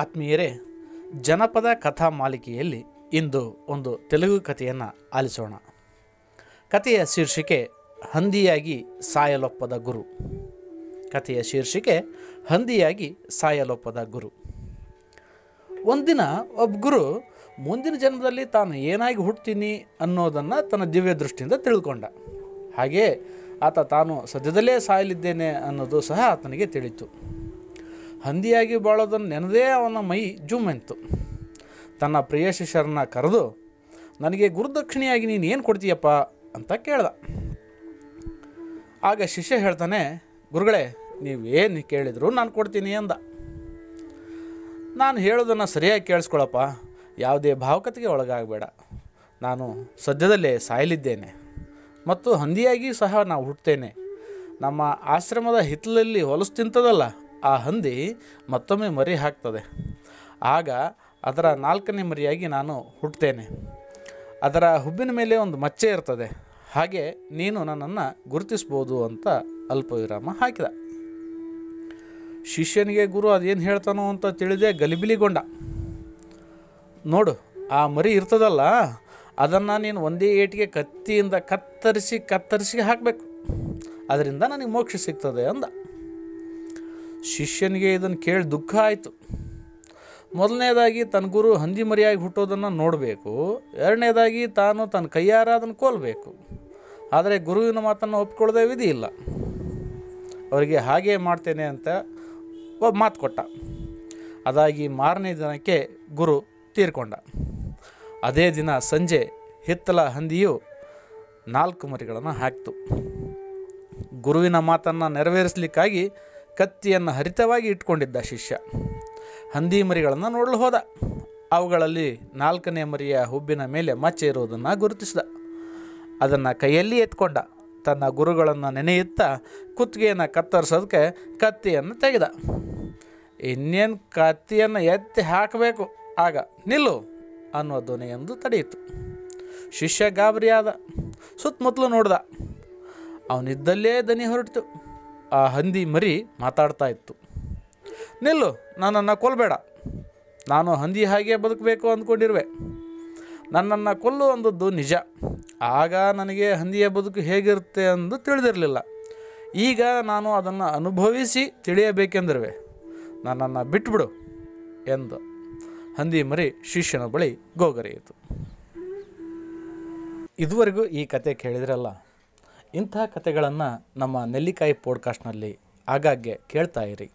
ಆತ್ಮೀಯರೇ, ಜನಪದ ಕಥಾ ಮಾಲಿಕೆಯಲ್ಲಿ ಇಂದು ಒಂದು ತೆಲುಗು ಕಥೆಯನ್ನು ಆಲಿಸೋಣ. ಕಥೆಯ ಶೀರ್ಷಿಕೆ, ಹಂದಿಯಾಗಿ ಸಾಯಲೊಪ್ಪದ ಗುರು. ಕಥೆಯ ಶೀರ್ಷಿಕೆ, ಹಂದಿಯಾಗಿ ಸಾಯಲೊಪ್ಪದ ಗುರು. ಒಂದಿನ ಒಬ್ಬ ಗುರು, ಮುಂದಿನ ಜನ್ಮದಲ್ಲಿ ತಾನು ಏನಾಗಿ ಹುಟ್ತೀನಿ ಅನ್ನೋದನ್ನು ತನ್ನ ದಿವ್ಯ ದೃಷ್ಟಿಯಿಂದ ತಿಳ್ಕೊಂಡ. ಹಾಗೆಯೇ ಆತ ತಾನು ಸದ್ಯದಲ್ಲೇ ಸಾಯಲಿದ್ದೇನೆ ಅನ್ನೋದು ಸಹ ಆತನಿಗೆ ತಿಳಿತು. ಹಂದಿಯಾಗಿ ಬಾಳೋದನ್ನು ನೆನದೇ ಅವನ ಮೈ ಜುಮ್ಮೆಂತು ತನ್ನ ಪ್ರಿಯ ಶಿಷ್ಯರನ್ನ ಕರೆದು, ನನಗೆ ಗುರುದಕ್ಷಿಣೆಯಾಗಿ ನೀನು ಏನು ಕೊಡ್ತೀಯಪ್ಪ? ಅಂತ ಕೇಳ್ದ. ಆಗ ಶಿಷ್ಯ ಹೇಳ್ತಾನೆ, ಗುರುಗಳೇ ನೀವೇನು ಕೇಳಿದ್ರು ನಾನು ಕೊಡ್ತೀನಿ ಅಂದ. ನಾನು ಹೇಳೋದನ್ನು ಸರಿಯಾಗಿ ಕೇಳಿಸ್ಕೊಳಪ್ಪ. ಯಾವುದೇ ಭಾವುಕತೆಗೆ ಒಳಗಾಗಬೇಡ. ನಾನು ಸದ್ಯದಲ್ಲೇ ಸಾಯಲಿದ್ದೇನೆ. ಮತ್ತು ಹಂದಿಯಾಗಿಯೂ ಸಹ ನಾವು ಹುಟ್ಟುತ್ತೇನೆ ನಮ್ಮ ಆಶ್ರಮದ ಹಿತ್ತಲಲ್ಲಿ ಹೊಲಸು ತಿಂತದಲ್ಲ ಆ ಹಂದಿ ಮತ್ತೊಮ್ಮೆ ಮರಿ ಹಾಕ್ತದೆ. ಆಗ ಅದರ ನಾಲ್ಕನೇ ಮರಿಯಾಗಿ ನಾನು ಹುಟ್ಟುತ್ತೇನೆ ಅದರ ಹುಬ್ಬಿನ ಮೇಲೆ ಒಂದು ಮಚ್ಚೆ ಇರ್ತದೆ. ಹಾಗೆ ನೀನು ನನ್ನನ್ನು ಗುರುತಿಸ್ಬೋದು ಅಂತ ಅಲ್ಪ ವಿರಾಮ ಹಾಕಿದ. ಶಿಷ್ಯನಿಗೆ ಗುರು ಅದೇನು ಹೇಳ್ತಾನೋ ಅಂತ ತಿಳಿದೆ ಗಲಿಬಿಲಿಗೊಂಡ. ನೋಡು, ಆ ಮರಿ ಇರ್ತದಲ್ಲ, ಅದನ್ನು ನೀನು ಒಂದೇ ಏಟಿಗೆ ಕತ್ತಿಯಿಂದ ಕತ್ತರಿಸಿ ಕತ್ತರಿಸಿ ಹಾಕಬೇಕು. ಅದರಿಂದ ನನಗೆ ಮೋಕ್ಷ ಸಿಗ್ತದೆ ಅಂದ. ಶಿಷ್ಯನಿಗೆ ಇದನ್ನು ಕೇಳಿ ದುಃಖ ಆಯಿತು. ಮೊದಲನೇದಾಗಿ ತನ್ನ ಗುರು ಹಂದಿ ಮರಿಯಾಗಿ ಹುಟ್ಟೋದನ್ನು ನೋಡಬೇಕು. ಎರಡನೇದಾಗಿ ತಾನು ತನ್ನ ಕೈಯಾರ ಅದನ್ನು ಕೋಲ್ಬೇಕು. ಆದರೆ ಗುರುವಿನ ಮಾತನ್ನು ಒಪ್ಕೊಳ್ಳೋದೇ ವಿಧಿ ಇಲ್ಲ. ಅವರಿಗೆ ಹಾಗೇ ಮಾಡ್ತೇನೆ ಅಂತ ಒಬ್ಬ ಮಾತು ಕೊಟ್ಟ. ಅದಾಗಿ ಮಾರನೇ ದಿನಕ್ಕೆ ಗುರು ತೀರ್ಕೊಂಡ. ಅದೇ ದಿನ ಸಂಜೆ ಹಿತ್ತಲ ಹಂದಿಯು ನಾಲ್ಕು ಮರಿಗಳನ್ನು ಹಾಕ್ತು. ಗುರುವಿನ ಮಾತನ್ನು ನೆರವೇರಿಸಲಿಕ್ಕಾಗಿ ಕತ್ತಿಯನ್ನು ಹರಿತವಾಗಿ ಇಟ್ಕೊಂಡಿದ್ದ ಶಿಷ್ಯ. ಹಂದಿ ಮರಿಗಳನ್ನು ನೋಡಲು ಹೋದ. ಅವುಗಳಲ್ಲಿ ನಾಲ್ಕನೇ ಮರಿಯ ಹುಬ್ಬಿನ ಮೇಲೆ ಮಚ್ಚೆ ಇರುವುದನ್ನು ಗುರುತಿಸಿದ. ಅದನ್ನು ಕೈಯಲ್ಲಿ ಎತ್ಕೊಂಡ. ತನ್ನ ಗುರುಗಳನ್ನು ನೆನೆಯುತ್ತಾ ಕುತ್ತಿಗೆಯನ್ನು ಕತ್ತರಿಸೋದಕ್ಕೆ ಕತ್ತಿಯನ್ನು ತೆಗೆದ. ಇನ್ನೇನು ಕತ್ತಿಯನ್ನು ಎತ್ತಿ ಹಾಕಬೇಕು? ಆಗ ನಿಲ್ಲು ಅನ್ನುವ ಧ್ವನಿಯೊಂದು ತಡೆಯಿತು. ಶಿಷ್ಯ ಗಾಬರಿಯಾದ. ಸುತ್ತಮುತ್ತಲು ನೋಡ್ದ. ಅವನಿದ್ದಲ್ಲೇ ದನಿ ಹೊರಟಿತು. ಆ ಹಂದಿ ಮರಿ ಮಾತಾಡ್ತಾ ಇತ್ತು. ನಿಲ್ಲು, ನನ್ನನ್ನು ಕೊಲ್ಲಬೇಡ ನಾನು ಹಂದಿ ಹಾಗೆ ಬದುಕಬೇಕು ಅಂದ್ಕೊಂಡಿರುವೆ. ನನ್ನನ್ನು ಕೊಲ್ಲುವಂಥದ್ದು ನಿಜ. ಆಗ ನನಗೆ ಹಂದಿಯ ಬದುಕು ಹೇಗಿರುತ್ತೆ ಎಂದು ತಿಳಿದಿರಲಿಲ್ಲ. ಈಗ ನಾನು ಅದನ್ನು ಅನುಭವಿಸಿ ತಿಳಿಯಬೇಕೆಂದಿರುವೆ. ನನ್ನನ್ನು ಬಿಟ್ಬಿಡು ಎಂದು ಹಂದಿ ಮರಿ ಶಿಷ್ಯನ ಬಳಿ ಗೋಗರೆಯಿತು. ಇದುವರೆಗೂ ಈ ಕತೆ ಕೇಳಿದ್ರಲ್ಲ? ಇಂತಹ ಕತೆಗಳನ್ನು ನಮ್ಮ ನೆಲ್ಲಿಕಾಯಿ ಪೋಡ್ಕಾಸ್ಟ್ನಲ್ಲಿ ಆಗಾಗ್ಗೆ ಕೇಳ್ತಾ ಇರಿ.